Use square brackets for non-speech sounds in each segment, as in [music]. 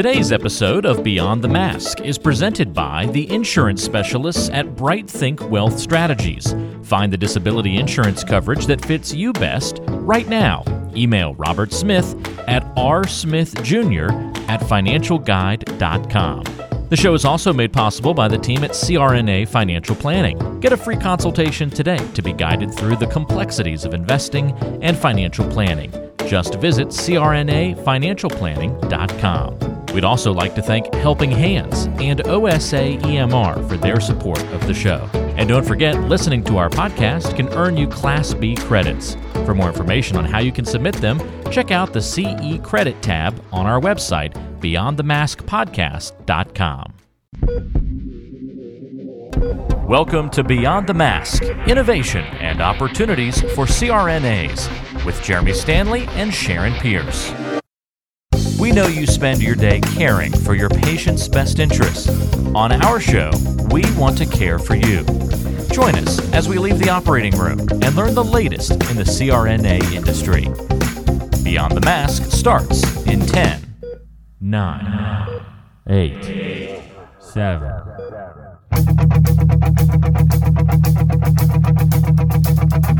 Today's episode of Beyond the Mask is presented by the insurance specialists at Bright Think Wealth Strategies. Find the disability insurance coverage that fits you best right now. Email Robert Smith at rsmithjr at financialguide.com. The show is also made possible by the team at CRNA Financial Planning. Get a free consultation today to be guided through the complexities of investing and financial planning. Just visit crnafinancialplanning.com. We'd also like to thank Helping Hands and OSA EMR for their support of the show. And don't forget, listening to our podcast can earn you Class B credits. For more information on how you can submit them, check out the CE Credit tab on our website, beyondthemaskpodcast.com. Welcome to Beyond the Mask Innovation and Opportunities for CRNAs with Jeremy Stanley and Sharon Pierce. We know you spend your day caring for your patient's best interests. On our show, we want to care for you. Join us as we leave the operating room and learn the latest in the CRNA industry. Beyond the Mask starts in 10, 9, 8, 7.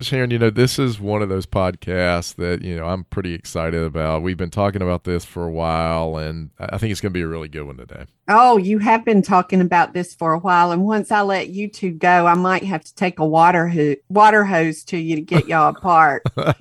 Sharon, you know, this is one of those podcasts that, you know, I'm pretty excited about. We've been talking about this for a while, and I think it's going to be a really good one today. Oh, you have been talking about this for a while. And once I let you two go, I might have to take a water, ho- water hose to you to get y'all [laughs] apart. [laughs] [laughs] uh,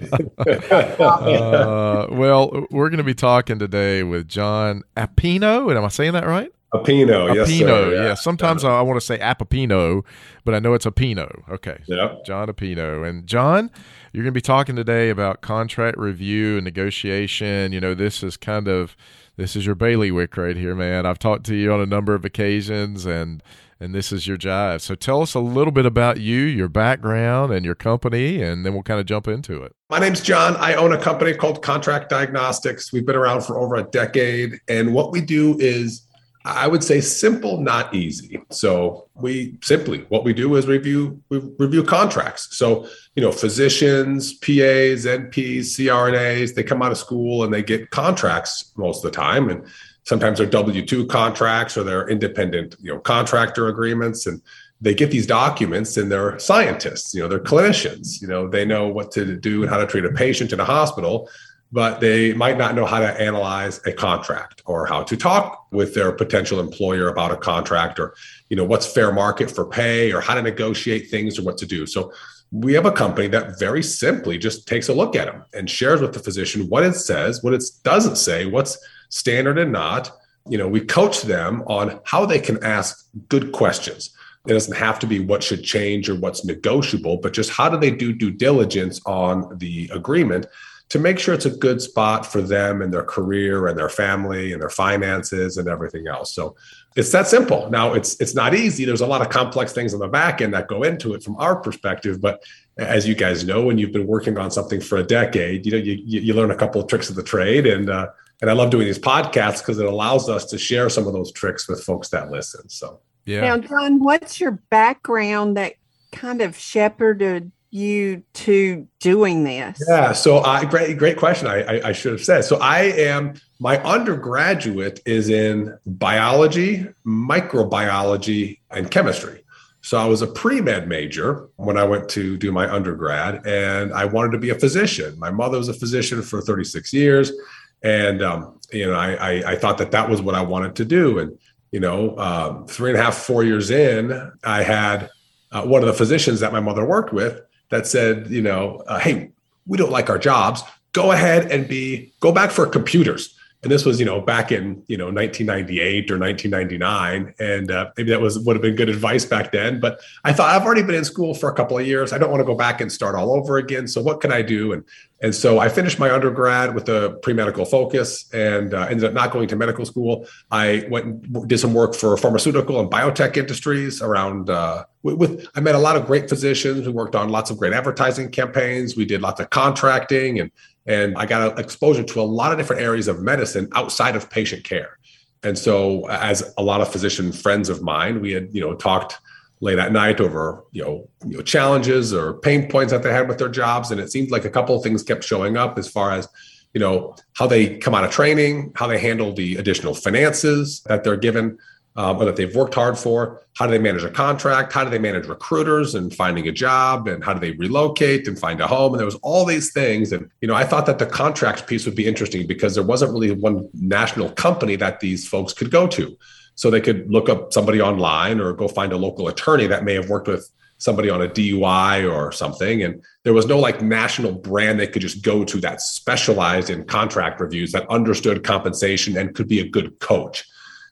well, we're going to be talking today with John Appino. And am I saying that right? Appino, yes, Appino, sir. yeah. Sometimes I, I want to say Apopino, but I know it's Appino. Okay. Yep. John Appino. And John, you're going to be talking today about contract review and negotiation. You know, this is kind of this is your bailiwick right here, man. I've talked to you on a number of occasions and and this is your jive. So tell us a little bit about you, your background and your company, and then we'll kind of jump into it. My name's John. I own a company called Contract Diagnostics. We've been around for over a decade. And what we do is I would say simple, not easy. So we simply what we do is review we review contracts. So you know, physicians, PAs, NPs, CRNAs, they come out of school and they get contracts most of the time, and sometimes they're W two contracts or they're independent, you know, contractor agreements, and they get these documents and they're scientists. You know, they're clinicians. You know, they know what to do and how to treat a patient in a hospital but they might not know how to analyze a contract or how to talk with their potential employer about a contract or you know what's fair market for pay or how to negotiate things or what to do. So we have a company that very simply just takes a look at them and shares with the physician what it says what it doesn't say what's standard and not. You know we coach them on how they can ask good questions. It doesn't have to be what should change or what's negotiable but just how do they do due diligence on the agreement to make sure it's a good spot for them and their career and their family and their finances and everything else. So it's that simple. Now it's it's not easy. There's a lot of complex things on the back end that go into it from our perspective. But as you guys know, when you've been working on something for a decade, you know you you learn a couple of tricks of the trade and. Uh, and I love doing these podcasts because it allows us to share some of those tricks with folks that listen. So, yeah. Now, John, what's your background that kind of shepherded you to doing this? Yeah, so I great great question. I, I, I should have said. So I am my undergraduate is in biology, microbiology, and chemistry. So I was a pre med major when I went to do my undergrad, and I wanted to be a physician. My mother was a physician for 36 years, and um, you know I, I, I thought that that was what I wanted to do. And you know, um, three and a half, four years in, I had uh, one of the physicians that my mother worked with that said, you know, uh, hey, we don't like our jobs. Go ahead and be go back for computers and this was you know back in you know 1998 or 1999 and uh, maybe that was would have been good advice back then. But i thought i've already been in school for a couple of years. I don't want to go back and start all over again. So what can i do? And and so i finished my undergrad with a pre-medical focus and uh, ended up not going to medical school. I went and did some work for pharmaceutical and biotech industries around uh, with, i met a lot of great physicians. We worked on lots of great advertising campaigns. We did lots of contracting and and I got exposure to a lot of different areas of medicine outside of patient care. And so, as a lot of physician friends of mine, we had you know talked late at night over you know, you know challenges or pain points that they had with their jobs, and it seemed like a couple of things kept showing up as far as you know how they come out of training, how they handle the additional finances that they're given, or that they've worked hard for. How do they manage a contract? How do they manage recruiters and finding a job? And how do they relocate and find a home? And there was all these things. And you know, I thought that the contracts piece would be interesting because there wasn't really one national company that these folks could go to. So they could look up somebody online or go find a local attorney that may have worked with somebody on a DUI or something. And there was no like national brand they could just go to that specialized in contract reviews that understood compensation and could be a good coach.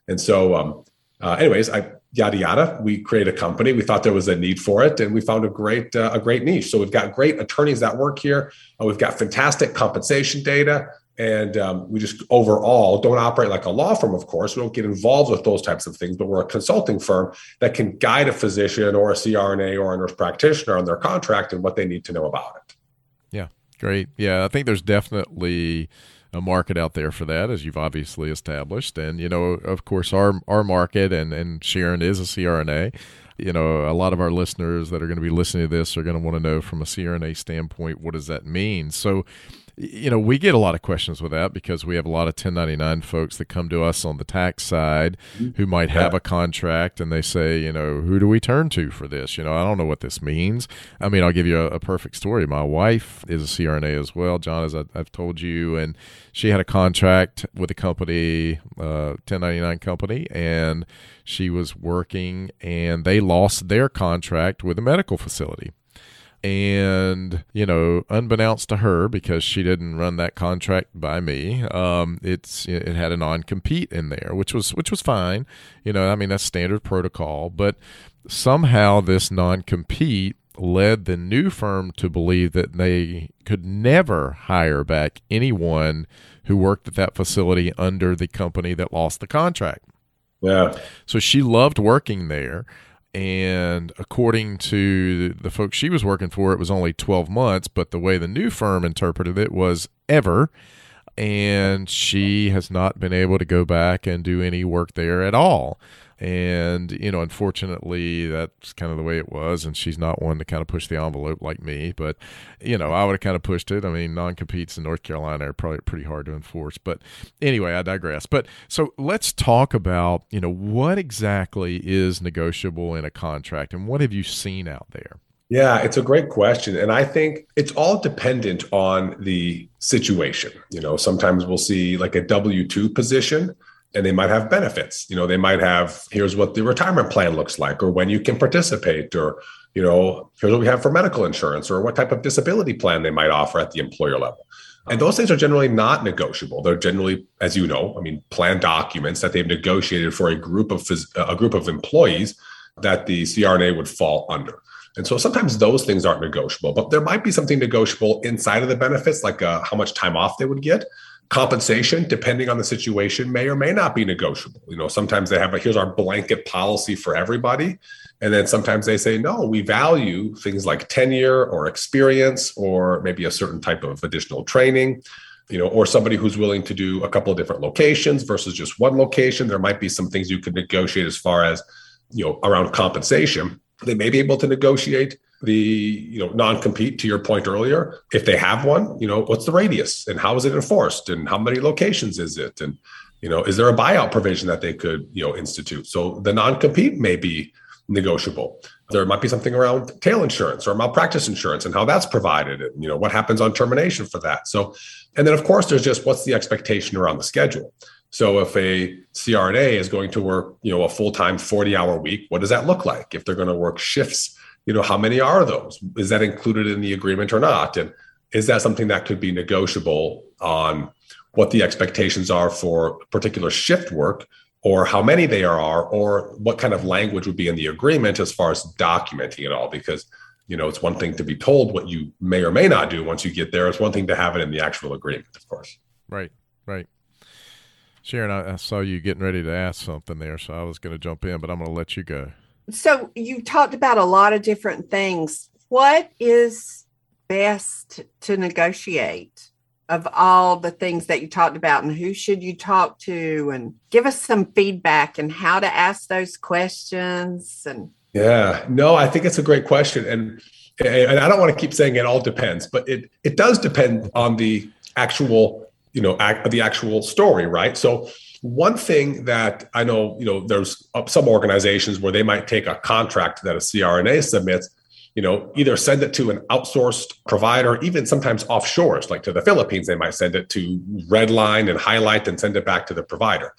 And so um, uh, anyways, I yada yada. We created a company. We thought there was a need for it, and we found a great uh, a great niche. So we've got great attorneys that work here. Uh, we've got fantastic compensation data, and um, we just overall don't operate like a law firm. Of course, we don't get involved with those types of things, but we're a consulting firm that can guide a physician or a CRNA or a nurse practitioner on their contract and what they need to know about it. Yeah, great. Yeah, I think there's definitely a market out there for that, as you've obviously established. And you know, of course, our our market and and Sharon is a CRNA. You know, a lot of our listeners that are going to be listening to this are going to want to know from a CRNA standpoint, what does that mean? So you know, we get a lot of questions with that because we have a lot of 1099 folks that come to us on the tax side mm-hmm. who might have a contract and they say, you know, who do we turn to for this? You know, I don't know what this means. I mean, I'll give you a, a perfect story. My wife is a CRNA as well, John, as I, have told you, and she had a contract with a company, uh, 1099 company, and she was working and they lost their contract with a medical facility and you know unbeknownst to her because she didn't run that contract by me um, it's it had a non-compete in there which was which was fine. You know i mean that's standard protocol. But somehow this non-compete led the new firm to believe that they could never hire back anyone who worked at that facility under the company that lost the contract. Yeah. So she loved working there and according to the folks she was working for it was only 12 months but the way the new firm interpreted it was ever. And she has not been able to go back and do any work there at all and, you know, unfortunately, that's kind of the way it was. And she's not one to kind of push the envelope like me. But, you know, I would have kind of pushed it. I mean, non competes in North Carolina are probably pretty hard to enforce. But anyway, I digress. But so let's talk about, you know, what exactly is negotiable in a contract and what have you seen out there? Yeah, it's a great question. And I think it's all dependent on the situation. You know, sometimes we'll see like a W 2 position and they might have benefits. You know, they might have here's what the retirement plan looks like, or when you can participate, or you know, here's what we have for medical insurance, or what type of disability plan they might offer at the employer level. And those things are generally not negotiable. They're generally, as you know, I mean, plan documents that they've negotiated for a group of a group of employees that the CRNA would fall under. And so sometimes those things aren't negotiable, but there might be something negotiable inside of the benefits, like uh, how much time off they would get compensation depending on the situation may or may not be negotiable. You know sometimes they have a here's our blanket policy for everybody. And then sometimes they say no we value things like tenure or experience or maybe a certain type of additional training you know or somebody who's willing to do a couple of different locations versus just one location. There might be some things you could negotiate as far as you know around compensation. They may be able to negotiate the you know non-compete to your point earlier if they have one you know what's the radius? And how is it enforced? And how many locations is it? And you know is there a buyout provision that they could you know institute? So the non-compete may be negotiable. There might be something around tail insurance or malpractice insurance and how that's provided and you know what happens on termination for that. So and then of course there's just what's the expectation around the schedule? So if a CRNA is going to work, you know, a full-time 40-hour week, what does that look like? If they're going to work shifts you know how many are those? Is that included in the agreement or not? And is that something that could be negotiable on what the expectations are for particular shift work or how many they are or what kind of language would be in the agreement as far as documenting it all? Because you know it's one thing to be told what you may or may not do. Once you get there it's one thing to have it in the actual agreement of course. Right right. Sharon I, saw you getting ready to ask something there so i was going to jump in but i'm going to let you go so you talked about a lot of different things. What is best to negotiate of all the things that you talked about and who should you talk to? And give us some feedback and how to ask those questions and yeah. No i think it's a great question. And and i don't want to keep saying it all depends but it it does depend on the actual you know act, the actual story right? So one thing that i know you know there's uh, some organizations where they might take a contract that a crna submits you know, either send it to an outsourced provider, even sometimes offshores, like to the Philippines, they might send it to redline and highlight and send it back to the provider.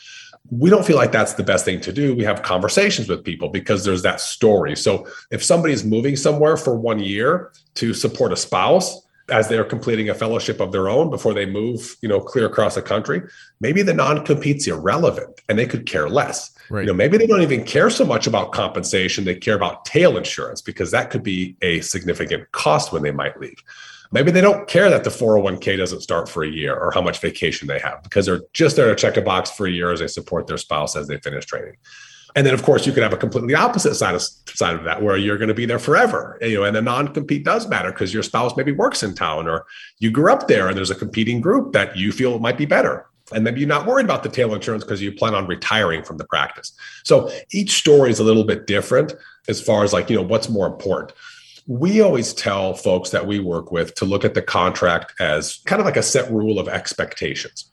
We don't feel like that's the best thing to do. We have conversations with people because there's that story. So if somebody's moving somewhere for one year to support a spouse, as they're completing a fellowship of their own before they move, you know, clear across the country, maybe the non-compete's irrelevant and they could care less. Right. You know, maybe they don't even care so much about compensation. They care about tail insurance because that could be a significant cost when they might leave. Maybe they don't care that the 401k doesn't start for a year or how much vacation they have because they're just there to check a box for a year as they support their spouse as they finish training. And then, of course, you could have a completely opposite side of side of that, where you're going to be there forever. You know, and a non-compete does matter because your spouse maybe works in town, or you grew up there, and there's a competing group that you feel might be better. And maybe you're not worried about the tail insurance because you plan on retiring from the practice. So each story is a little bit different as far as like, you know, what's more important. We always tell folks that we work with to look at the contract as kind of like a set rule of expectations.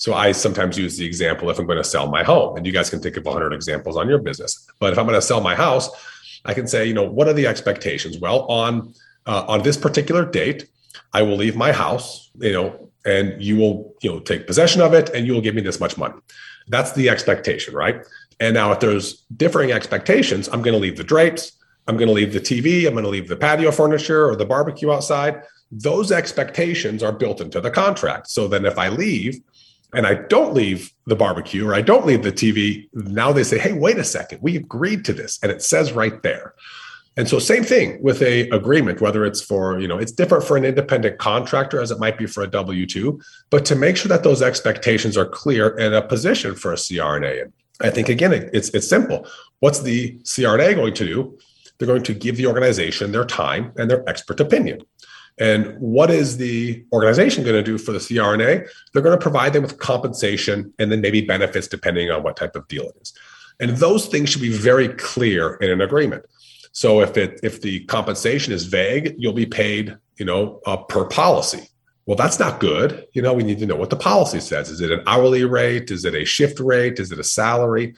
So I sometimes use the example if I'm going to sell my home, and you guys can think of 100 examples on your business. But if I'm going to sell my house, I can say, you know, what are the expectations? Well, on uh, on this particular date, I will leave my house, you know, and you will you know take possession of it and you will give me this much money that's the expectation right and now if there's differing expectations i'm going to leave the drapes i'm going to leave the tv i'm going to leave the patio furniture or the barbecue outside those expectations are built into the contract so then if i leave and i don't leave the barbecue or i don't leave the tv now they say hey wait a second we agreed to this and it says right there and so same thing with a agreement, whether it's for, you know, it's different for an independent contractor as it might be for a W-2, but to make sure that those expectations are clear and a position for a CRNA. And I think again, it's it's simple. What's the CRNA going to do? They're going to give the organization their time and their expert opinion. And what is the organization going to do for the CRNA? They're going to provide them with compensation and then maybe benefits depending on what type of deal it is. And those things should be very clear in an agreement. So if it if the compensation is vague, you'll be paid, you know, uh, per policy. Well, that's not good. You know, we need to know what the policy says. Is it an hourly rate? Is it a shift rate? Is it a salary?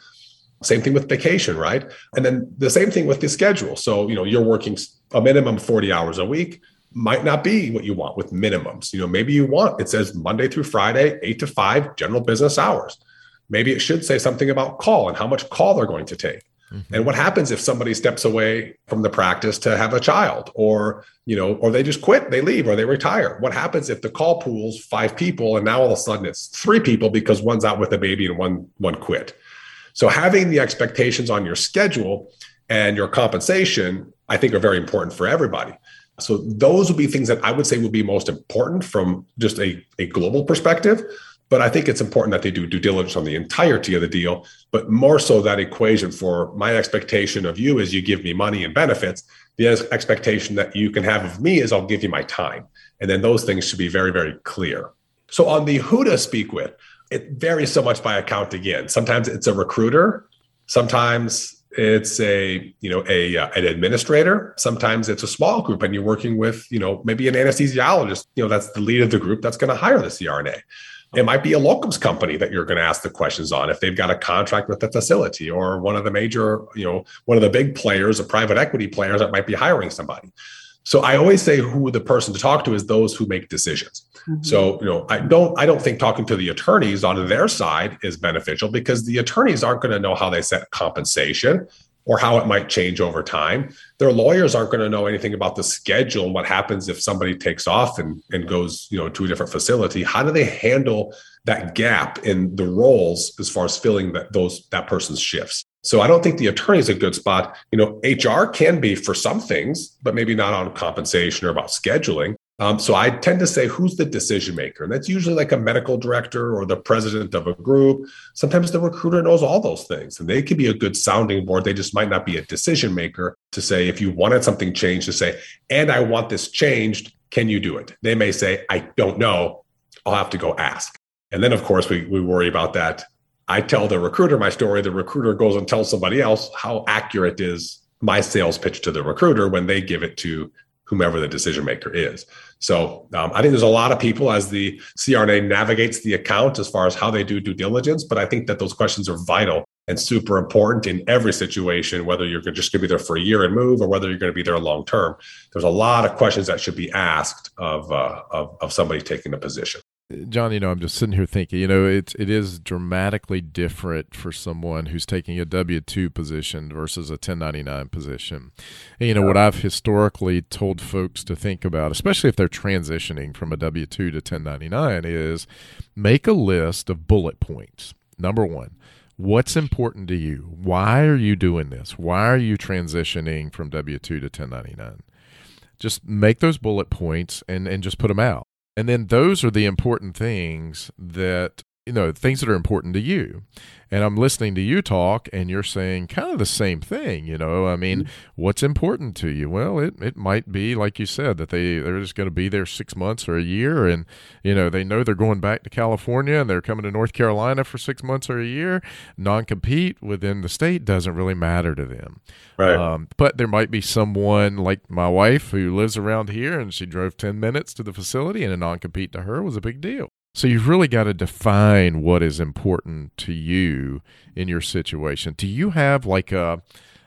Same thing with vacation, right? And then the same thing with the schedule. So, you know, you're working a minimum 40 hours a week might not be what you want with minimums. You know, maybe you want it says Monday through Friday, 8 to 5 general business hours. Maybe it should say something about call and how much call they're going to take. Mm-hmm. And what happens if somebody steps away from the practice to have a child or, you know, or they just quit, they leave or they retire? What happens if the call pool's five people and now all of a sudden it's three people because one's out with a baby and one one quit? So having the expectations on your schedule and your compensation, I think are very important for everybody. So those would be things that I would say would be most important from just a, a global perspective. But I think it's important that they do due diligence on the entirety of the deal, but more so that equation for my expectation of you is you give me money and benefits. The expectation that you can have of me is I'll give you my time. And then those things should be very, very clear. So on the who to speak with, it varies so much by account again. Sometimes it's a recruiter, sometimes it's a you know a uh, an administrator sometimes it's a small group and you're working with you know maybe an anesthesiologist you know that's the lead of the group that's going to hire the crna it might be a locums company that you're going to ask the questions on if they've got a contract with the facility or one of the major, you know, one of the big players, a private equity players that might be hiring somebody. So I always say who the person to talk to is those who make decisions. Mm-hmm. So, you know, I don't I don't think talking to the attorneys on their side is beneficial because the attorneys aren't going to know how they set compensation or how it might change over time. Their lawyers aren't going to know anything about the schedule and what happens if somebody takes off and, and goes, you know, to a different facility. How do they handle that gap in the roles as far as filling that those that person's shifts? So I don't think the attorney is a good spot. You know, HR can be for some things, but maybe not on compensation or about scheduling. Um, so I tend to say, who's the decision maker? And that's usually like a medical director or the president of a group. Sometimes the recruiter knows all those things and they could be a good sounding board. They just might not be a decision maker to say, if you wanted something changed, to say, and I want this changed, can you do it? They may say, I don't know. I'll have to go ask. And then, of course, we, we worry about that. I tell the recruiter my story. The recruiter goes and tells somebody else how accurate is my sales pitch to the recruiter when they give it to whomever the decision maker is. So um, I think there's a lot of people as the CRNA navigates the account as far as how they do due diligence, but I think that those questions are vital and super important in every situation, whether you're just going to be there for a year and move or whether you're going to be there long term. There's a lot of questions that should be asked of, uh, of, of somebody taking a position. John, you know, I'm just sitting here thinking, you know, it's it is dramatically different for someone who's taking a W two position versus a 1099 position. And, you know, what I've historically told folks to think about, especially if they're transitioning from a W two to 1099, is make a list of bullet points. Number one, what's important to you? Why are you doing this? Why are you transitioning from W two to 1099? Just make those bullet points and and just put them out and then those are the important things that you know things that are important to you. And i'm listening to you talk and you're saying kind of the same thing you know. I mean what's important to you? Well it, it might be like you said that they they're just going to be there six months or a year and you know they know they're going back to california and they're coming to north carolina for six months or a year. Non-compete within the state doesn't really matter to them. Right. Um, but there might be someone like my wife who lives around here and she drove 10 minutes to the facility and a non-compete to her was a big deal so you've really got to define what is important to you in your situation. Do you have like a,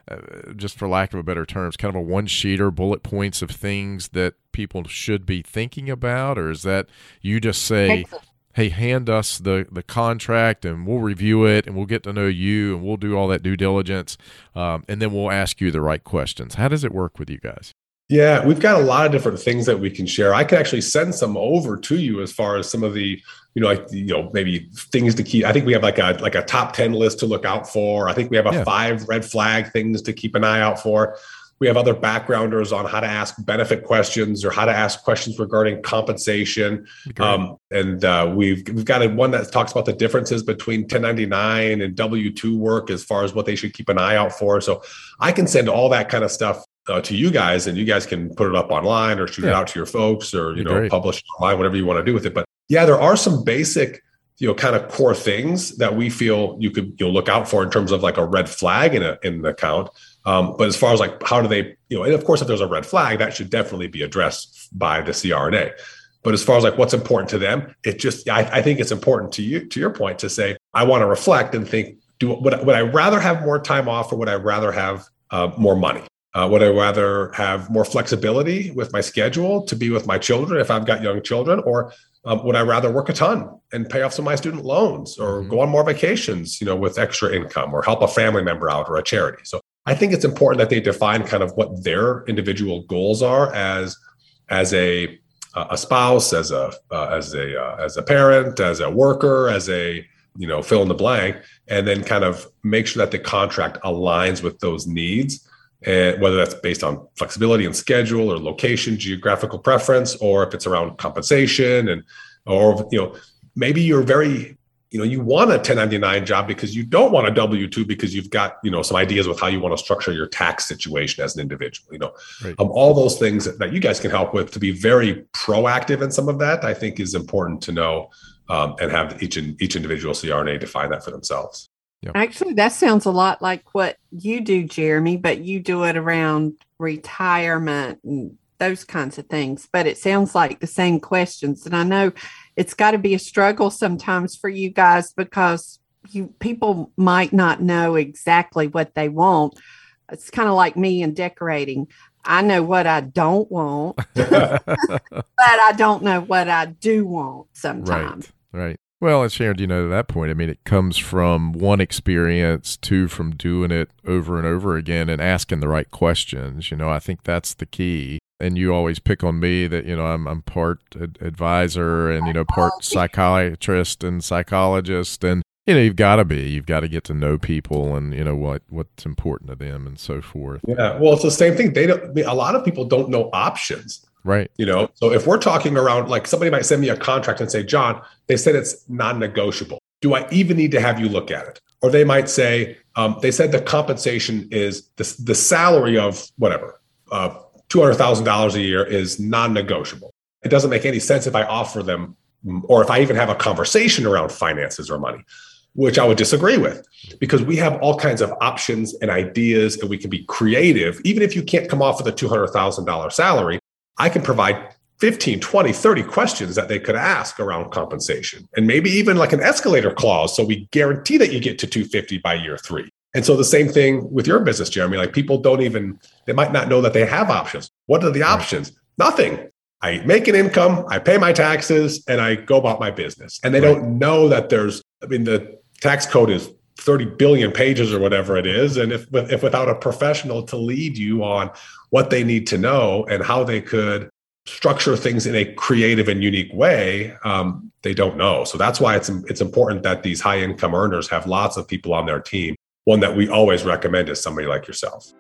uh, just for lack of a better terms, kind of a one sheeter bullet points of things that people should be thinking about, or is that you just say, "Hey, hand us the the contract and we'll review it and we'll get to know you and we'll do all that due diligence, um, and then we'll ask you the right questions." How does it work with you guys? Yeah, we've got a lot of different things that we can share. I can actually send some over to you as far as some of the, you know, like you know, maybe things to keep. I think we have like a like a top 10 list to look out for. I think we have a yeah. five red flag things to keep an eye out for. We have other backgrounders on how to ask benefit questions or how to ask questions regarding compensation. Um, and uh, we've we've got a, one that talks about the differences between 1099 and W two work as far as what they should keep an eye out for. So I can send all that kind of stuff uh, to you guys, and you guys can put it up online or shoot yeah. it out to your folks, or you know, great. publish online, whatever you want to do with it. But yeah, there are some basic, you know, kind of core things that we feel you could you know look out for in terms of like a red flag in a in an account. Um, but as far as like how do they, you know, and of course, if there's a red flag, that should definitely be addressed by the CRNA. But as far as like what's important to them, it just I, I think it's important to you to your point to say I want to reflect and think do would, would I rather have more time off or would I rather have uh, more money? Uh, would I rather have more flexibility with my schedule to be with my children if I've got young children, or um, would I rather work a ton and pay off some of my student loans, or mm-hmm. go on more vacations, you know, with extra income, or help a family member out or a charity? So I think it's important that they define kind of what their individual goals are as as a a spouse, as a uh, as a uh, as a parent, as a worker, as a you know fill in the blank, and then kind of make sure that the contract aligns with those needs and whether that's based on flexibility and schedule or location, geographical preference, or if it's around compensation and or you know maybe you're very you know you want a 1099 job because you don't want a w2 because you've got you know some ideas with how you want to structure your tax situation as an individual you know right. um, all those things that you guys can help with to be very proactive in some of that i think is important to know um, and have each each individual crna define that for themselves Yep. Actually, that sounds a lot like what you do, Jeremy, but you do it around retirement and those kinds of things. But it sounds like the same questions. And I know it's got to be a struggle sometimes for you guys because you people might not know exactly what they want. It's kind of like me in decorating. I know what I don't want, [laughs] but I don't know what I do want sometimes. Right. Right. Well, and Sharon, you know, to that point, I mean, it comes from one experience, two, from doing it over and over again and asking the right questions. You know, I think that's the key. And you always pick on me that, you know, I'm, I'm part ad- advisor and, you know, part psychiatrist and psychologist. And, you know, you've got to be, you've got to get to know people and, you know, what, what's important to them and so forth. Yeah. Well, it's the same thing. They don't, a lot of people don't know options. Right. You know, so if we're talking around, like somebody might send me a contract and say, John, they said it's non negotiable. Do I even need to have you look at it? Or they might say, um, they said the compensation is the, the salary of whatever, uh, $200,000 a year is non negotiable. It doesn't make any sense if I offer them, or if I even have a conversation around finances or money, which I would disagree with because we have all kinds of options and ideas and we can be creative. Even if you can't come off with a $200,000 salary, I can provide 15, 20, 30 questions that they could ask around compensation and maybe even like an escalator clause. So we guarantee that you get to 250 by year three. And so the same thing with your business, Jeremy. Like people don't even, they might not know that they have options. What are the options? Nothing. I make an income, I pay my taxes, and I go about my business. And they right. don't know that there's, I mean, the tax code is 30 billion pages or whatever it is. And if, if without a professional to lead you on what they need to know and how they could structure things in a creative and unique way, um, they don't know. So that's why it's, it's important that these high income earners have lots of people on their team. One that we always recommend is somebody like yourself.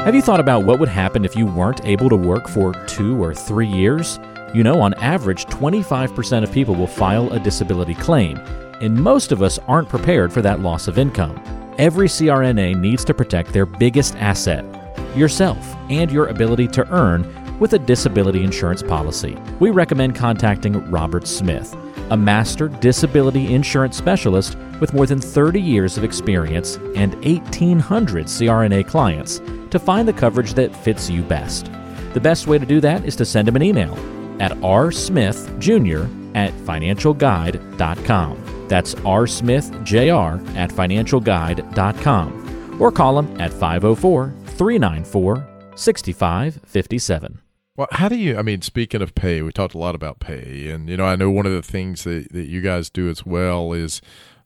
Have you thought about what would happen if you weren't able to work for two or three years? You know, on average, 25% of people will file a disability claim, and most of us aren't prepared for that loss of income. Every CRNA needs to protect their biggest asset, yourself, and your ability to earn with a disability insurance policy. We recommend contacting Robert Smith, a master disability insurance specialist with more than 30 years of experience and 1,800 CRNA clients, to find the coverage that fits you best. The best way to do that is to send him an email at rsmithjr at financialguide.com. That's rsmithjr at financialguide.com. Or call him at 504 394 6557. Well, how do you, I mean, speaking of pay, we talked a lot about pay. And, you know, I know one of the things that, that you guys do as well is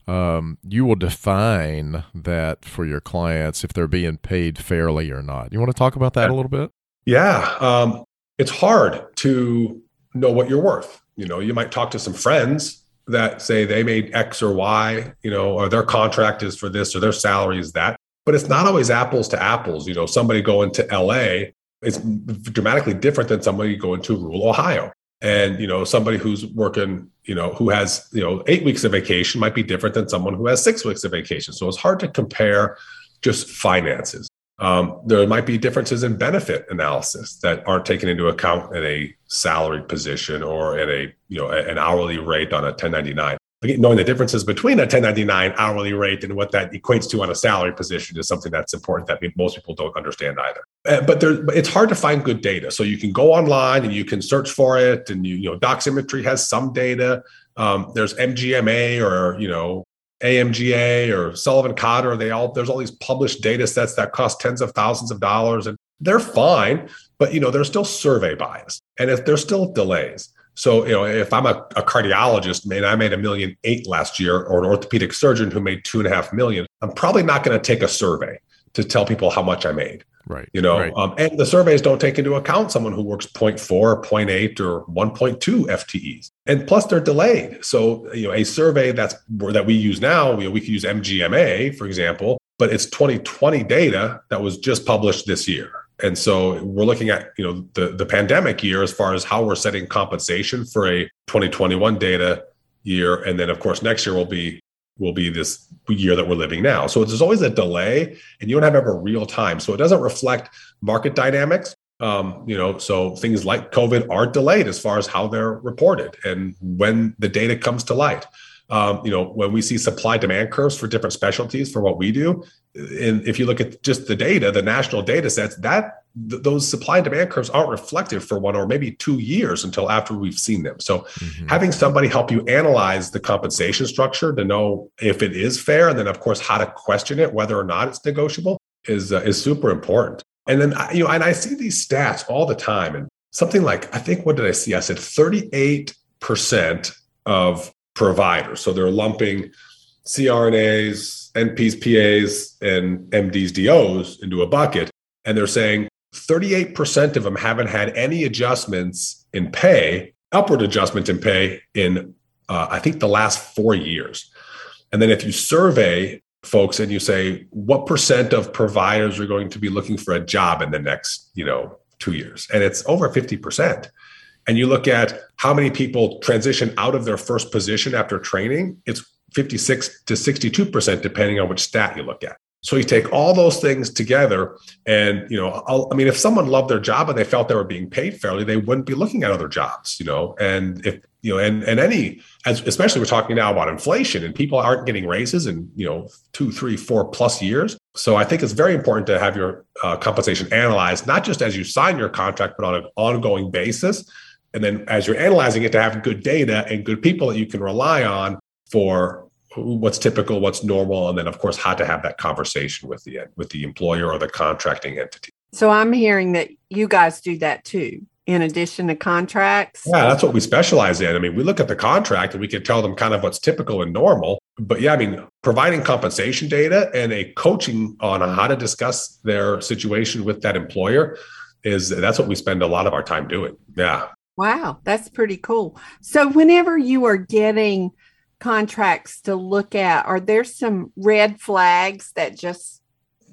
um, you will define that for your clients if they're being paid fairly or not. You want to talk about that a little bit? Yeah. Um, it's hard to know what you're worth. You know, you might talk to some friends that say they made X or Y, you know, or their contract is for this or their salary is that. But it's not always apples to apples. You know, somebody going to LA is dramatically different than somebody going to rural Ohio. And, you know, somebody who's working, you know, who has, you know, eight weeks of vacation might be different than someone who has six weeks of vacation. So it's hard to compare just finances. Um, there might be differences in benefit analysis that aren't taken into account in a salaried position or at a you know an hourly rate on a 1099. Again, knowing the differences between a 1099 hourly rate and what that equates to on a salary position is something that's important that most people don't understand either. Uh, but there, it's hard to find good data. So you can go online and you can search for it, and you, you know, Doximity has some data. Um, there's MGMA or you know AMGA or Sullivan Cotter, they all there's all these published data sets that cost tens of thousands of dollars and they're fine, but you know, there's still survey bias and if there's still delays. So, you know, if I'm a, a cardiologist and I made a million eight last year, or an orthopedic surgeon who made two and a half million, I'm probably not going to take a survey to tell people how much I made. Right. You know, right. Um, and the surveys don't take into account someone who works 0.4, 0.8, or 1.2 FTEs. And plus they're delayed. So, you know, a survey that's that we use now, we, we could use MGMA, for example, but it's 2020 data that was just published this year. And so we're looking at, you know, the, the pandemic year as far as how we're setting compensation for a 2021 data year. And then of course next year will be will be this year that we're living now. So there's always a delay and you don't have ever real time. So it doesn't reflect market dynamics. Um, you know, so things like COVID are delayed as far as how they're reported and when the data comes to light. Um, you know, when we see supply demand curves for different specialties for what we do, and if you look at just the data, the national data sets, that th- those supply and demand curves aren't reflective for one or maybe two years until after we've seen them. So, mm-hmm. having somebody help you analyze the compensation structure to know if it is fair, and then of course how to question it, whether or not it's negotiable, is uh, is super important. And then you know, and I see these stats all the time, and something like I think what did I see? I said thirty eight percent of providers. So they're lumping CRNAs, NPs, PAs, and MDs, DOs into a bucket. And they're saying 38% of them haven't had any adjustments in pay, upward adjustment in pay in, uh, I think, the last four years. And then if you survey folks and you say, what percent of providers are going to be looking for a job in the next, you know, two years? And it's over 50% and you look at how many people transition out of their first position after training, it's 56 to 62%, depending on which stat you look at. So you take all those things together, and you know, I'll, i mean, if someone loved their job and they felt they were being paid fairly, they wouldn't be looking at other jobs, you know. And if you know, and and any, as, especially we're talking now about inflation, and people aren't getting raises in you know two, three, four plus years. So I think it's very important to have your uh, compensation analyzed, not just as you sign your contract, but on an ongoing basis and then as you're analyzing it, to have good data and good people that you can rely on for what's typical, what's normal, and then of course how to have that conversation with the with the employer or the contracting entity. So I'm hearing that you guys do that too, in addition to contracts. Yeah, that's what we specialize in. I mean, we look at the contract and we can tell them kind of what's typical and normal. But yeah, I mean, providing compensation data and a coaching on how to discuss their situation with that employer is that's what we spend a lot of our time doing. Yeah. Wow, that's pretty cool. So, whenever you are getting contracts to look at, are there some red flags that just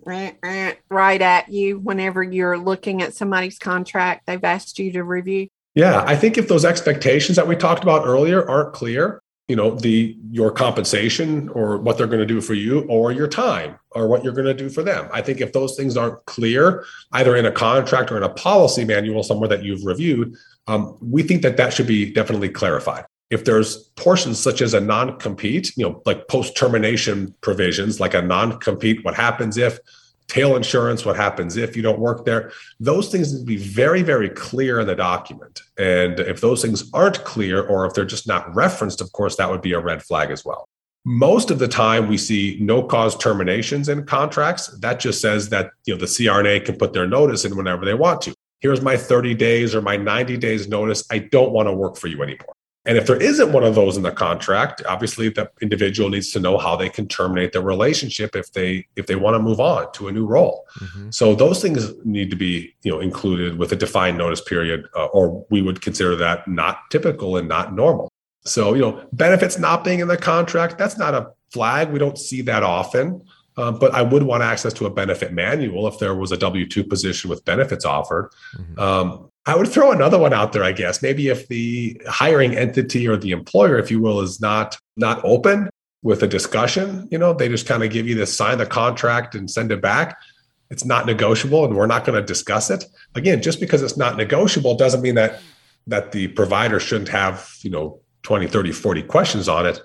right at you whenever you're looking at somebody's contract they've asked you to review? Yeah, I think if those expectations that we talked about earlier aren't clear, you know the your compensation or what they're going to do for you or your time or what you're going to do for them i think if those things aren't clear either in a contract or in a policy manual somewhere that you've reviewed um, we think that that should be definitely clarified if there's portions such as a non-compete you know like post termination provisions like a non-compete what happens if tail insurance, what happens if you don't work there. Those things need to be very, very clear in the document. And if those things aren't clear, or if they're just not referenced, of course, that would be a red flag as well. Most of the time, we see no cause terminations in contracts. That just says that you know the CRNA can put their notice in whenever they want to. Here's my 30 days or my 90 days notice. I don't want to work for you anymore. And if there isn't one of those in the contract, obviously the individual needs to know how they can terminate their relationship if they if they want to move on to a new role. Mm-hmm. So those things need to be you know included with a defined notice period, uh, or we would consider that not typical and not normal. So you know benefits not being in the contract that's not a flag. We don't see that often. Um, but I would want access to a benefit manual if there was a W 2 position with benefits offered. Mm-hmm. Um, I would throw another one out there, I guess. Maybe if the hiring entity or the employer, if you will, is not not open with a discussion, you know, they just kind of give you this sign the contract and send it back. It's not negotiable and we're not going to discuss it. Again, just because it's not negotiable doesn't mean that that the provider shouldn't have, you know, 20, 30, 40 questions on it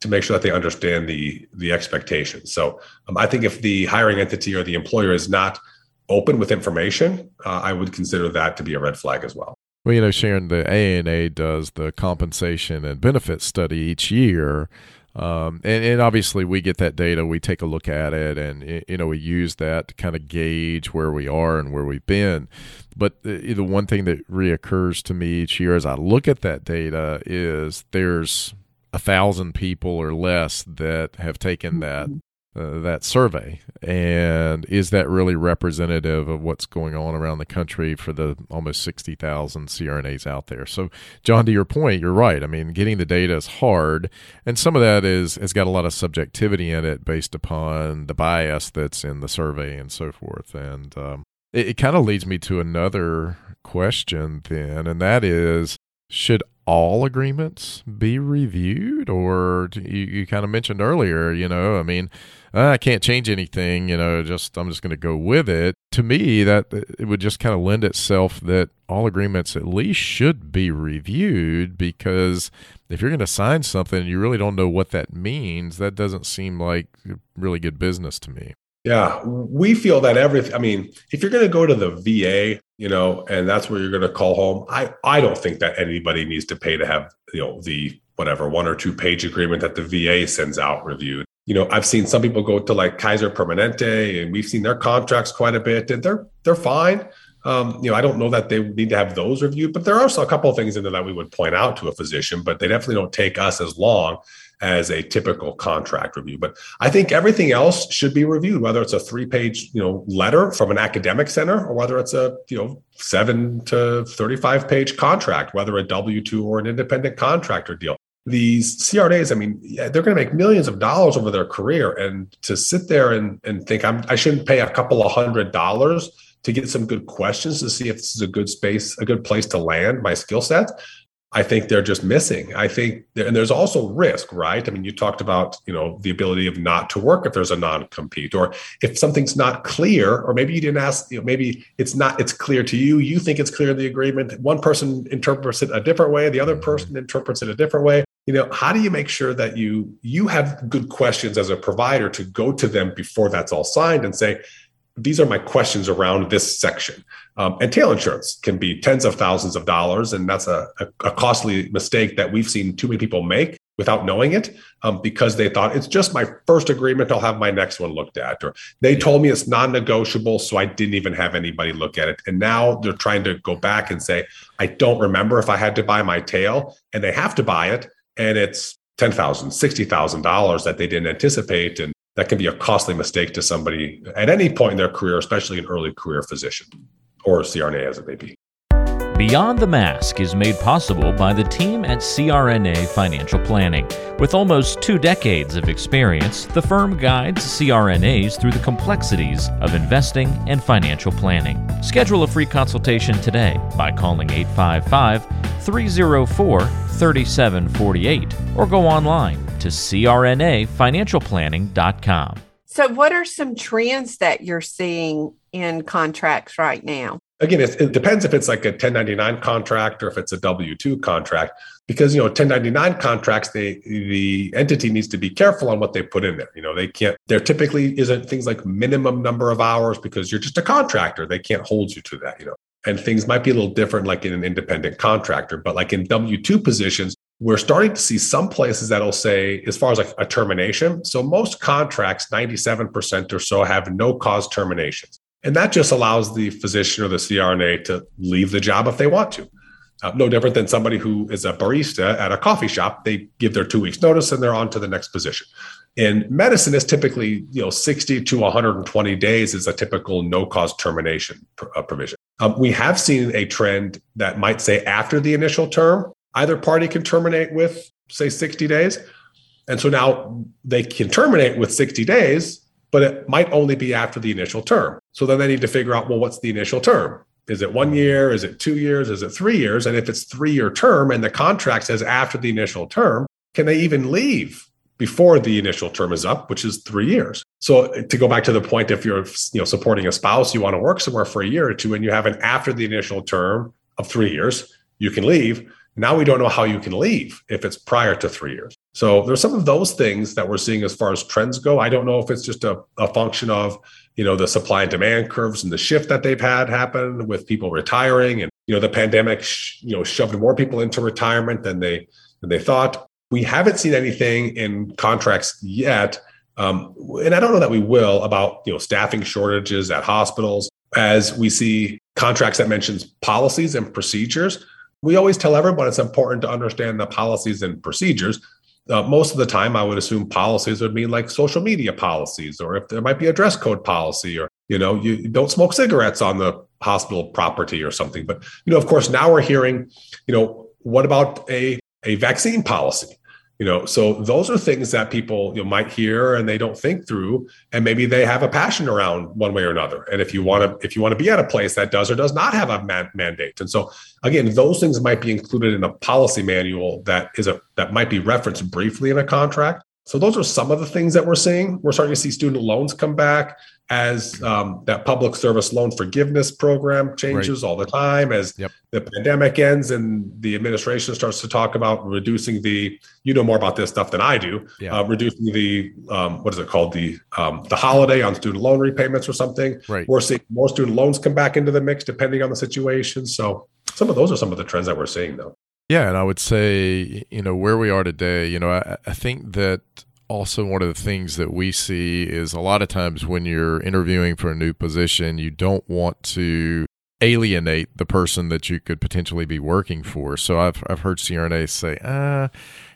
to make sure that they understand the the expectations. So um, I think if the hiring entity or the employer is not open with information, uh, I would consider that to be a red flag as well. Well, you know, Sharon, the ANA does the compensation and benefit study each year. Um, and, and, obviously, we get that data, we take a look at it, and you know we use that to kind of gauge where we are and where we've been. But the, the one thing that reoccurs to me each year as I look at that data is there's a thousand people or less that have taken that uh, that survey? And is that really representative of what's going on around the country for the almost 60,000 CRNAs out there? So John to your point you're right. I mean getting the data is hard and some of that is has got a lot of subjectivity in it based upon the bias that's in the survey and so forth. And um, it, it kind of leads me to another question then and that is should all agreements be reviewed? Or you, you kind of mentioned earlier you know i mean Ah, i can't change anything you know just i'm just going to go with it to me that it would just kind of lend itself that all agreements at least should be reviewed because if you're going to sign something and you really don't know what that means that doesn't seem like really good business to me yeah, we feel that everything. I mean, if you're going to go to the VA, you know, and that's where you're going to call home, I I don't think that anybody needs to pay to have you know the whatever one or two page agreement that the VA sends out reviewed. You know, I've seen some people go to like Kaiser Permanente, and we've seen their contracts quite a bit, and they're they're fine. Um, you know, I don't know that they need to have those reviewed, but there are a couple of things in there that we would point out to a physician, but they definitely don't take us as long as a typical contract review. But I think everything else should be reviewed, whether it's a three-page, you know, letter from an academic center or whether it's a, you know, seven to 35 page contract, whether a W-2 or an independent contractor deal. These CRNAs, I mean, they're going to make millions of dollars over their career. And to sit there and, and think I'm, I shouldn't pay a couple of hundred dollars to get some good questions to see if this is a good space, a good place to land my skill set. I think they're just missing. I think, and there's also risk, right? I mean, you talked about, you know, the ability of not to work if there's a non-compete, or if something's not clear, or maybe you didn't ask, you know, maybe it's not, it's clear to you. You think it's clear in the agreement. One person interprets it a different way, the other mm-hmm. person interprets it a different way. You know, how do you make sure that you you have good questions as a provider to go to them before that's all signed and say, these are my questions around this section. Um, and tail insurance can be tens of thousands of dollars. And that's a, a, a costly mistake that we've seen too many people make without knowing it um, because they thought it's just my first agreement. I'll have my next one looked at. Or they told me it's non negotiable. So I didn't even have anybody look at it. And now they're trying to go back and say, I don't remember if I had to buy my tail and they have to buy it. And it's $10,000, $60,000 that they didn't anticipate. And that can be a costly mistake to somebody at any point in their career, especially an early career physician or CRNA as it may be. Beyond the Mask is made possible by the team at CRNA Financial Planning. With almost two decades of experience, the firm guides CRNAs through the complexities of investing and financial planning. Schedule a free consultation today by calling 855 304 3748 or go online to crnafinancialplanning.com. So, what are some trends that you're seeing in contracts right now? Again, it depends if it's like a 1099 contract or if it's a W 2 contract, because, you know, 1099 contracts, they, the entity needs to be careful on what they put in there. You know, they can't, there typically isn't things like minimum number of hours because you're just a contractor. They can't hold you to that, you know and things might be a little different like in an independent contractor but like in w2 positions we're starting to see some places that'll say, as far as like a termination. So most contracts, 97% or so, have no cause terminations. And that just allows the physician or the CRNA to leave the job if they want to. Uh, no different than somebody who is a barista at a coffee shop. They give their two weeks notice and they're on to the next position. In medicine, is typically you know 60 to 120 days is a typical no cause termination pr- uh, provision. Um, we have seen a trend that might say after the initial term, either party can terminate with, say, 60 days. And so now they can terminate with 60 days, but it might only be after the initial term. So then they need to figure out, well, what's the initial term? Is it one year? Is it two years? Is it three years? And if it's three year term and the contract says after the initial term, can they even leave before the initial term is up, which is three years? So to go back to the point, if you're you know supporting a spouse, you want to work somewhere for a year or two, and you have an after the initial term of three years, you can leave now we don't know how you can leave if it's prior to three years. So there's some of those things that we're seeing as far as trends go. I don't know if it's just a, a function of you know the supply and demand curves and the shift that they've had happen with people retiring and you know the pandemic sh- you know shoved more people into retirement than they than they thought. We haven't seen anything in contracts yet. Um, and I don't know that we will about you know staffing shortages at hospitals as we see contracts that mentions policies and procedures we always tell everyone it's important to understand the policies and procedures. Uh, most of the time, I would assume policies would mean like social media policies, or if there might be a dress code policy, or you know, you don't smoke cigarettes on the hospital property or something. But you know, of course, now we're hearing, you know, what about a a vaccine policy? You know so those are things that people you know, might hear and they don't think through and maybe they have a passion around one way or another. And if you want to if you want to be at a place that does or does not have a man- mandate. And so again those things might be included in a policy manual that is a that might be referenced briefly in a contract so those are some of the things that we're seeing we're starting to see student loans come back as um, that public service loan forgiveness program changes right. all the time as yep. the pandemic ends and the administration starts to talk about reducing the you know more about this stuff than i do yeah. uh, reducing the um, what is it called the um, the holiday on student loan repayments or something right. we're seeing more student loans come back into the mix depending on the situation so some of those are some of the trends that we're seeing though yeah and i would say you know where we are today you know i, I think that also one of the things that we see is a lot of times when you're interviewing for a new position, you don't want to alienate the person that you could potentially be working for. So I've I've heard CRNA say, ah,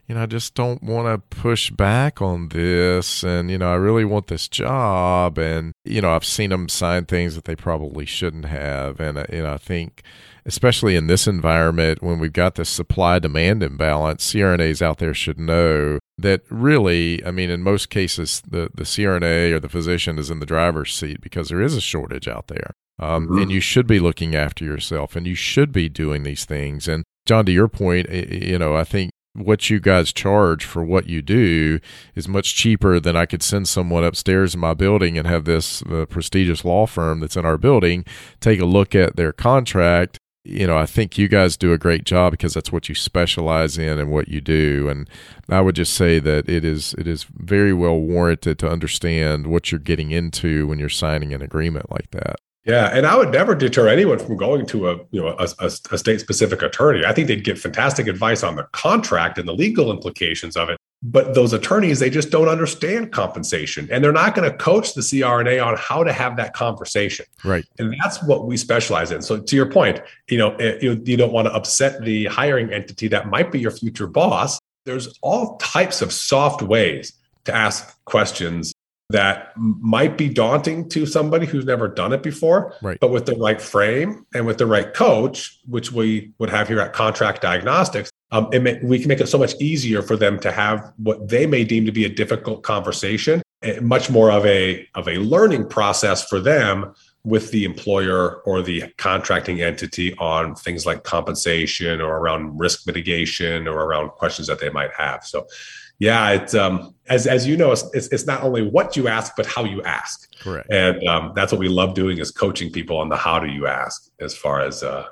you know, I just don't want to push back on this, and you know, I really want this job, and you know, I've seen them sign things that they probably shouldn't have, and uh, you know, I think especially in this environment when we've got this supply demand imbalance, CRNAs out there should know that really, I mean, in most cases, the, the CRNA or the physician is in the driver's seat because there is a shortage out there. Um, mm-hmm. And you should be looking after yourself and you should be doing these things. And John, to your point, you know, I think what you guys charge for what you do is much cheaper than I could send someone upstairs in my building and have this uh, prestigious law firm that's in our building take a look at their contract you know, I think you guys do a great job because that's what you specialize in and what you do. And I would just say that it is it is very well warranted to understand what you're getting into when you're signing an agreement like that. Yeah, and I would never deter anyone from going to a you know a, a, a state specific attorney. I think they'd get fantastic advice on the contract and the legal implications of it but those attorneys they just don't understand compensation and they're not going to coach the crna on how to have that conversation. Right. And that's what we specialize in. So to your point you know eh, you, you don't want to upset the hiring entity that might be your future boss. There's all types of soft ways to ask questions that might be daunting to somebody who's never done it before right. but with the right frame and with the right coach which we would have here at contract diagnostics um, may, we can make it so much easier for them to have what they may deem to be a difficult conversation, eh, much more of a of a learning process for them with the employer or the contracting entity on things like compensation or around risk mitigation or around questions that they might have. So, yeah, it's um, as as you know, it's, it's not only what you ask but how you ask. Correct. And um, that's what we love doing is coaching people on the how do you ask as far as uh,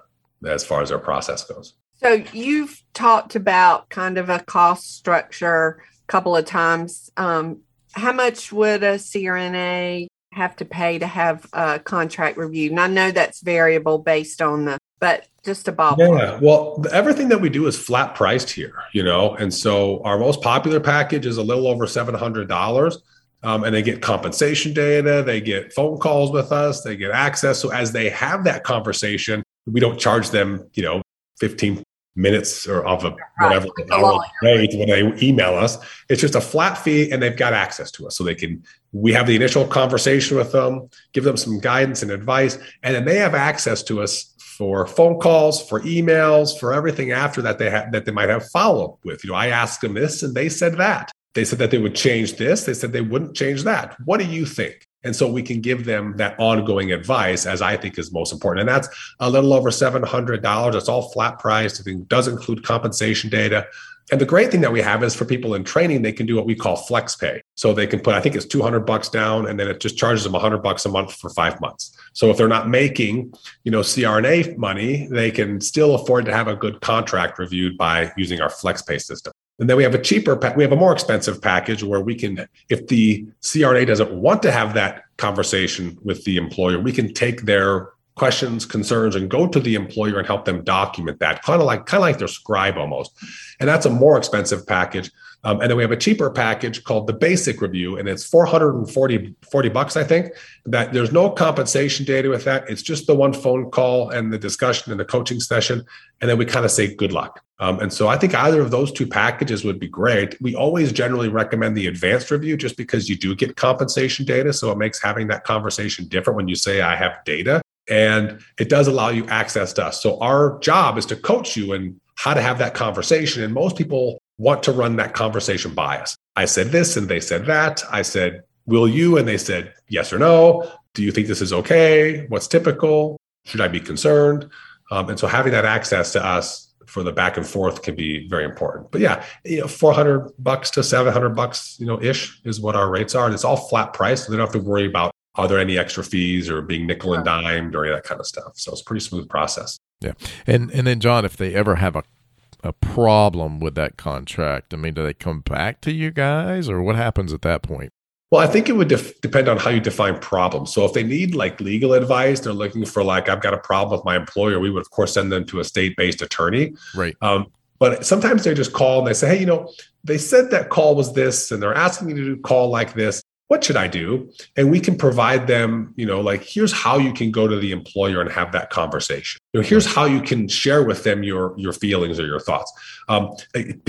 as far as our process goes. So you've talked about kind of a cost structure a couple of times. Um, how much would a CRNA have to pay to have a contract reviewed? And I know that's variable based on the, but just a ballpark. Yeah, well, everything that we do is flat priced here, you know, and so our most popular package is a little over seven hundred dollars. Um, and they get compensation data, they get phone calls with us, they get access. So as they have that conversation, we don't charge them, you know, 15 minutes or of a whatever right. rate when they email us. It's just a flat fee and they've got access to us. So they can we have the initial conversation with them, give them some guidance and advice, and then they have access to us for phone calls, for emails, for everything after that they that they might have follow up with. You know, I asked them this and they said that. They said that they would change this. They said they wouldn't change that. What do you think? And so we can give them that ongoing advice as I think is most important. And that's a little over $700. It's all flat priced. It does include compensation data. And the great thing that we have is for people in training, they can do what we call flex pay. So they can put, I think it's 200 bucks down, and then it just charges them 100 bucks a month for five months. So if they're not making, you know, CRNA money, they can still afford to have a good contract reviewed by using our flex pay system. And then we have a cheaper, we have a more expensive package where we can, if the CRNA doesn't want to have that conversation with the employer, we can take their questions, concerns, and go to the employer and help them document that, kind of like kind of like their scribe almost. And that's a more expensive package. Um, and then we have a cheaper package called the basic review, and it's 440 40 bucks, I think. That there's no compensation data with that. It's just the one phone call and the discussion and the coaching session. And then we kind of say good luck. Um, and so I think either of those two packages would be great. We always generally recommend the advanced review just because you do get compensation data. So it makes having that conversation different when you say, I have data. And it does allow you access to us. So our job is to coach you and how to have that conversation. And most people want to run that conversation by us. I said this and they said that. I said, Will you? And they said, Yes or no. Do you think this is okay? What's typical? Should I be concerned? Um, and so having that access to us for the back and forth can be very important. But yeah, you know, 400 bucks to 700 bucks, you know, ish is what our rates are. And it's all flat price. So they don't have to worry about are there any extra fees or being nickel and dimed or any of that kind of stuff. So it's a pretty smooth process. Yeah. And and then John, if they ever have a a problem with that contract? I mean, do they come back to you guys or what happens at that point? Well, I think it would def- depend on how you define problem. So if they need like legal advice, they're looking for like, I've got a problem with my employer, we would of course send them to a state-based attorney. Right. Um, but sometimes they just call and they say, hey, you know, they said that call was this and they're asking you to do call like this. What should I do? And we can provide them, you know, like here's how you can go to the employer and have that conversation. You know, here's how you can share with them your your feelings or your thoughts. Um,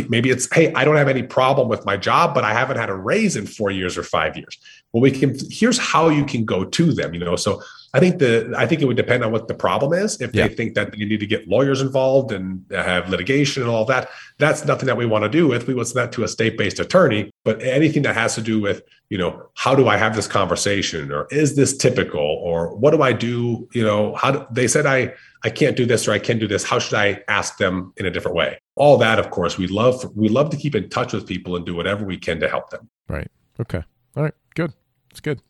maybe it's, hey, I don't have any problem with my job, but I haven't had a raise in four years or five years. Well, we can. Here's how you can go to them. You know, so I think the I think it would depend on what the problem is. If yeah. they think that you need to get lawyers involved and have litigation and all that, that's nothing that we want to do with. We want that to a state-based attorney. But anything that has to do with, you know, how do I have this conversation, or is this typical, or what do I do? You know, how do, they said I I can't do this or I can do this. How should I ask them in a different way? All that, of course, we love we love to keep in touch with people and do whatever we can to help them. Right. Okay. All right. Good. It's good.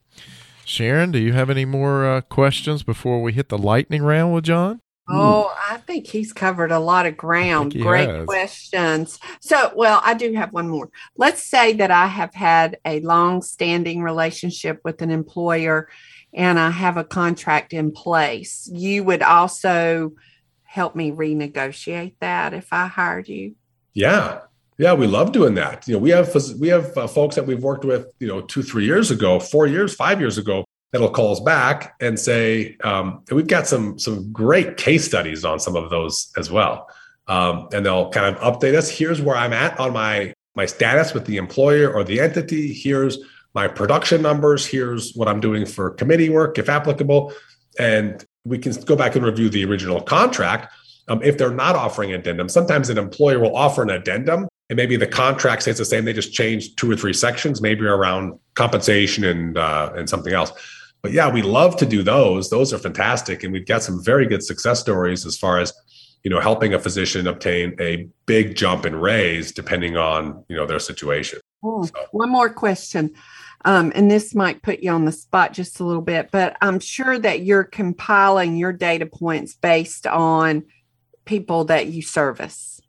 Sharon, do you have any more uh, questions before we hit the lightning round with John? Oh, I think he's covered a lot of ground. Great has. questions. So, well, I do have one more. Let's say that I have had a long standing relationship with an employer and I have a contract in place. You would also help me renegotiate that if I hired you? Yeah. Yeah, we love doing that. You know, we have we have uh, folks that we've worked with, you know, two, three years ago, four years, five years ago, that'll call us back and say, um, and we've got some some great case studies on some of those as well. Um, and they'll kind of update us. Here's where I'm at on my my status with the employer or the entity. Here's my production numbers. Here's what I'm doing for committee work, if applicable, and we can go back and review the original contract. Um, if they're not offering an addendum, sometimes an employer will offer an addendum and maybe the contract stays the same. They just change two or three sections, maybe around compensation and uh, and something else. But yeah, we love to do those. Those are fantastic, and we've got some very good success stories as far as you know helping a physician obtain a big jump in raise depending on you know their situation. Oh, so. One more question. Um, and this might put you on the spot just a little bit, but I'm sure that you're compiling your data points based on people that you service.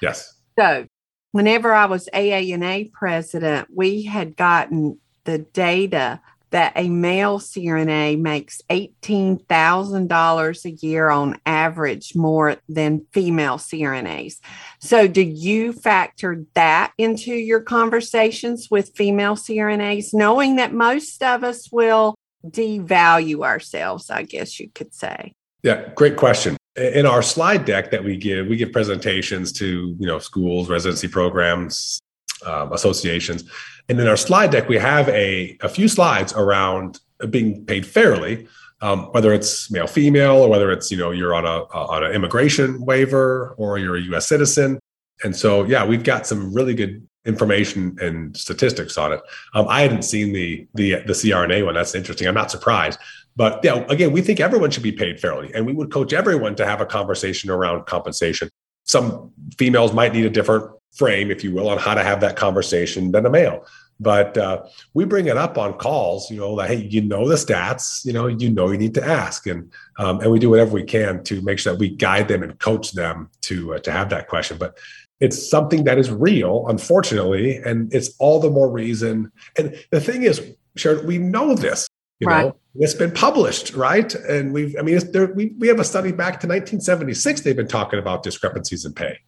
Yes. So whenever I was AANA president, we had gotten the data that a male CRNA makes $18,000 a year on average more than female CRNAs. So, do you factor that into your conversations with female CRNAs, knowing that most of us will devalue ourselves, I guess you could say? Yeah, great question in our slide deck that we give, we give presentations to you know schools, residency programs, um, associations, and in our slide deck we have a a few slides around being paid fairly, um, whether it's male, female, or whether it's you know you're on a on an immigration waiver or you're a U.S. citizen. And so, yeah, we've got some really good information and statistics on it. Um, I hadn't seen the the the CRNA one. That's interesting. I'm not surprised. But yeah, again, we think everyone should be paid fairly, and we would coach everyone to have a conversation around compensation. Some females might need a different frame, if you will, on how to have that conversation than a male. But uh, we bring it up on calls, you know, like, hey, you know the stats, you know, you know you need to ask, and um, and we do whatever we can to make sure that we guide them and coach them to uh, to have that question. But it's something that is real, unfortunately, and it's all the more reason. And the thing is, Sharon, we know this. You right. know, it's been published, right? And we've, I mean, there, we, we have a study back to 1976. They've been talking about discrepancies in pay.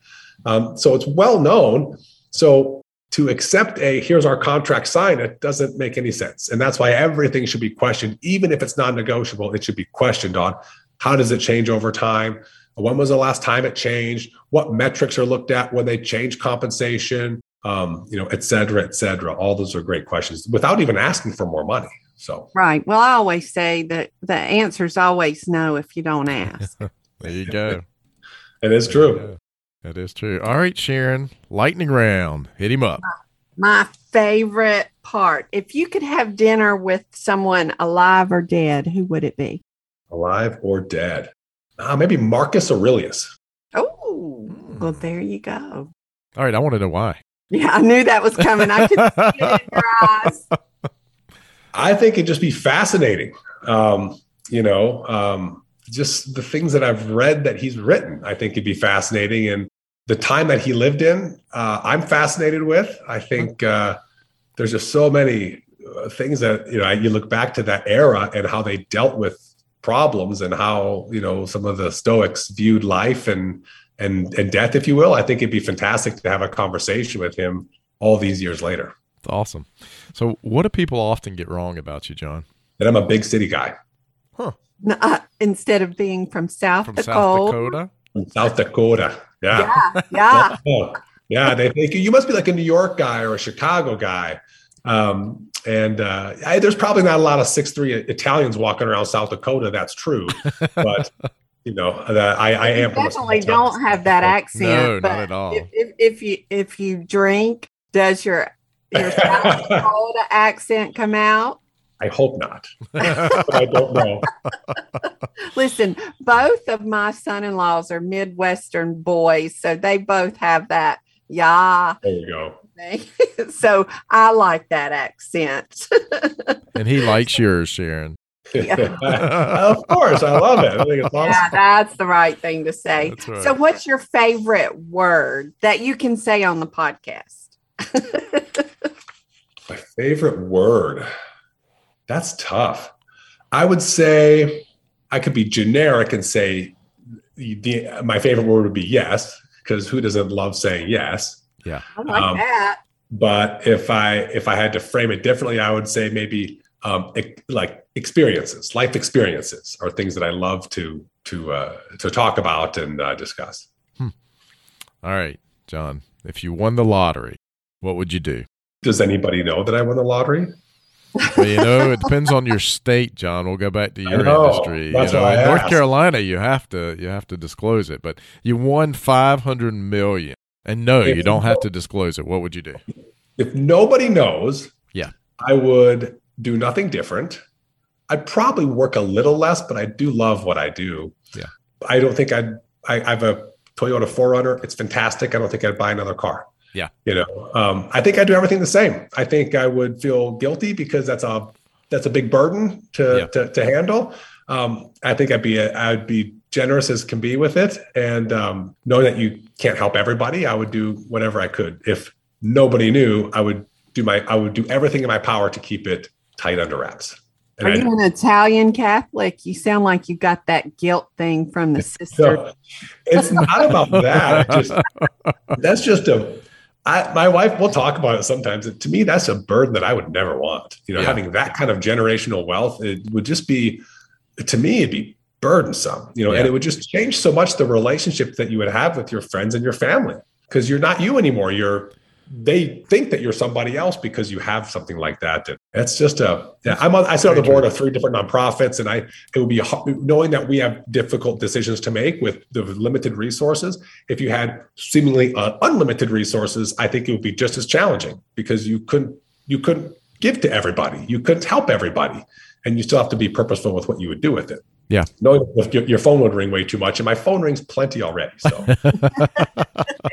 Um, so it's well known. So to accept a here's our contract sign, it doesn't make any sense. And that's why everything should be questioned, even if it's non negotiable, it should be questioned on how does it change over time? When was the last time it changed? What metrics are looked at when they change compensation? Um, you know, et cetera, et cetera. All those are great questions without even asking for more money. So right. Well, I always say that the answer is always no if you don't ask. [laughs] there you go. it is true. That is true. All right, Sharon, lightning round. Hit him up. My favorite part. If you could have dinner with someone alive or dead, who would it be? Alive or dead? Uh, maybe Marcus Aurelius. Oh, well, there you go. All right, I want to know why. Yeah, I knew that was coming. I could see it in your eyes. I think it'd just be fascinating. Um, you know, um, just the things that I've read that he's written, I think it'd be fascinating. And the time that he lived in, uh, I'm fascinated with. I think uh, there's just so many uh, things that, you know, you look back to that era and how they dealt with problems and how, you know, some of the Stoics viewed life and, and, and death, if you will. I think it'd be fantastic to have a conversation with him all these years later. It's awesome. So, what do people often get wrong about you, John? That I'm a big city guy N- uh, instead of being from South From Dakota. South Dakota? from South Dakota. Yeah. Yeah, [laughs] yeah. Yeah. They think you must be like a New York guy or a Chicago guy. Um, and uh, I, there's probably not a lot of six three Italians walking around South Dakota. That's true, [laughs] but you know, that I, I am from definitely don't have that [laughs] accent. No, not at all. If, if, if you if you drink, does your your [laughs] South Dakota accent come out? I hope not, but I don't know. [laughs] Listen, both of my son-in-laws are Midwestern boys, so they both have that yeah There you go. so I like that accent. and he likes yours, Sharon. [laughs] of course, I love it. I think it's awesome. yeah, that's the right thing to say. Right. So, what's your favorite word that you can say on the podcast? [laughs] My favorite word. That's tough. I would say I could be generic and say the, the- my favorite word would be yes, because who doesn't love saying yes? Yeah, I like Um, that. But if I if I had to frame it differently, I would say maybe um, like experiences, life experiences, are things that I love to to uh, to talk about and uh, discuss. All right, John, if you won the lottery, what would you do? Does anybody know that I won the lottery? Well, you know, it depends on your state, John. We'll go back to your know. industry. You know, why I in North asked. Carolina, you have to you have to disclose it, but you won five hundred million. And no, If you don't have to disclose it. What would you do? If nobody knows, Yeah. I would do nothing different. I'd probably work a little less, but I do love what I do. Yeah. I don't think I'd. I, I have a Toyota 4Runner. It's fantastic. I don't think I'd buy another car. Yeah. You know, um, I think I do everything the same. I think I would feel guilty because that's a that's a big burden to Yeah. to, to handle. Um, I think I'd be a, I'd be generous as can be with it, and um, knowing that you can't help everybody, I would do whatever I could. If nobody knew, I would do my I would do everything in my power to keep it tight under wraps. And Are I- you an Italian Catholic? You sound like you got that guilt thing from the [laughs] sister. So it's not about that. I just that's just a I, my wife will talk about it sometimes. To me, that's a burden that I would never want. You know, Yeah. having that kind of generational wealth, it would just be, to me, it'd be burdensome. You know, Yeah. and it would just change so much the relationship that you would have with your friends and your family because you're not you anymore. You're they think that you're somebody else because you have something like that. And it's just a. Yeah, I'm on. I sit on the board of three different nonprofits, and I it would be hard- knowing that we have difficult decisions to make with the limited resources. If you had seemingly uh, unlimited resources, I think it would be just as challenging because you couldn't you couldn't give to everybody, you couldn't help everybody, and you still have to be purposeful with what you would do with it. Yeah. knowing that your, your phone would ring way too much, and my phone rings plenty already. So [laughs]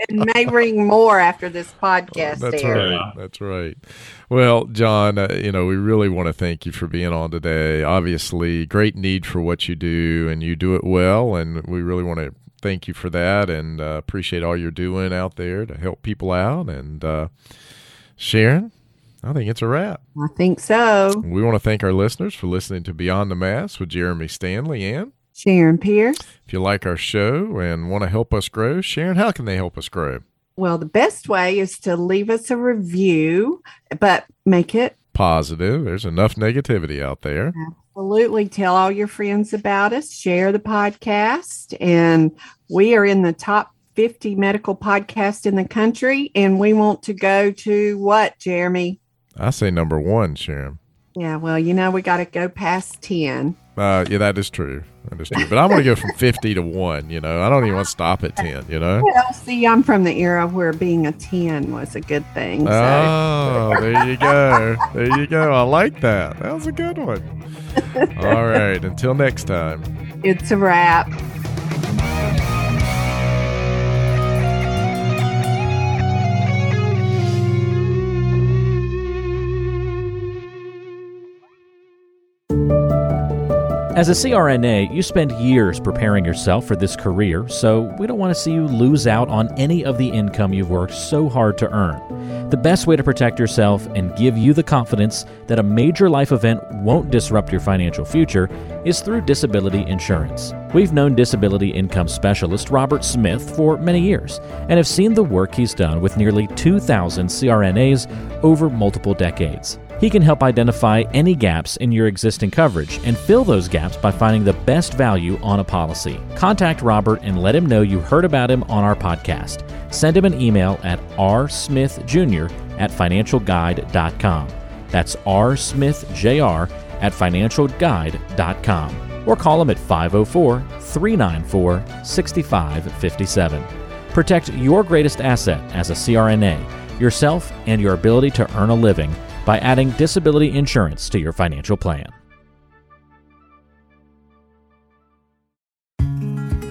It may ring more after this podcast That's airs. right. That's right. Well, John, uh, you know, we really want to thank you for being on today. Obviously, great need for what you do, and you do it well. And we really want to thank you for that and uh, appreciate all you're doing out there to help people out. And uh, Sharon, I think it's a wrap. I think so. We want to thank our listeners for listening to Beyond the Mask with Jeremy Stanley. And Sharon Pierce. if you like our show and want to help us grow, Sharon, how can they help us grow? Well, the best way is to leave us a review, but make it Positive. There's enough negativity out there. absolutely tell all your friends about us, share the podcast, and we are in the top 50 medical podcast in the country and we want to go to what, Jeremy? I say number one, Sharon. Yeah, well, you know, we got to go past 10. Uh, yeah, that is true. That is true. But I'm going to go from [laughs] 50 to 1. You know, I don't even want to stop at 10, you know? Well, see, I'm from the era where being a 10 was a good thing. So. Oh, there you go. There you go. I like that. That was a good one. [laughs] All right. Until next time. It's a wrap. As a CRNA, you spend years preparing yourself for this career, so we don't want to see you lose out on any of the income you've worked so hard to earn. The best way to protect yourself and give you the confidence that a major life event won't disrupt your financial future is through disability insurance. We've known disability income specialist Robert Smith for many years and have seen the work he's done with nearly 2,000 CRNAs over multiple decades. He can help identify any gaps in your existing coverage and fill those gaps by finding the best value on a policy. Contact Robert and let him know you heard about him on our podcast. Send him an email at rsmithjr at financialguide.com. That's rsmithjr at financialguide.com. Or call him at 504 394 6557. Protect your greatest asset as a CRNA, yourself, and your ability to earn a living by adding disability insurance to your financial plan.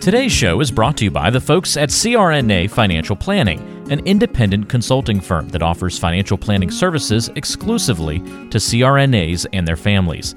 Today's show is brought to you by the folks at CRNA Financial Planning, an independent consulting firm that offers financial planning services exclusively to CRNAs and their families.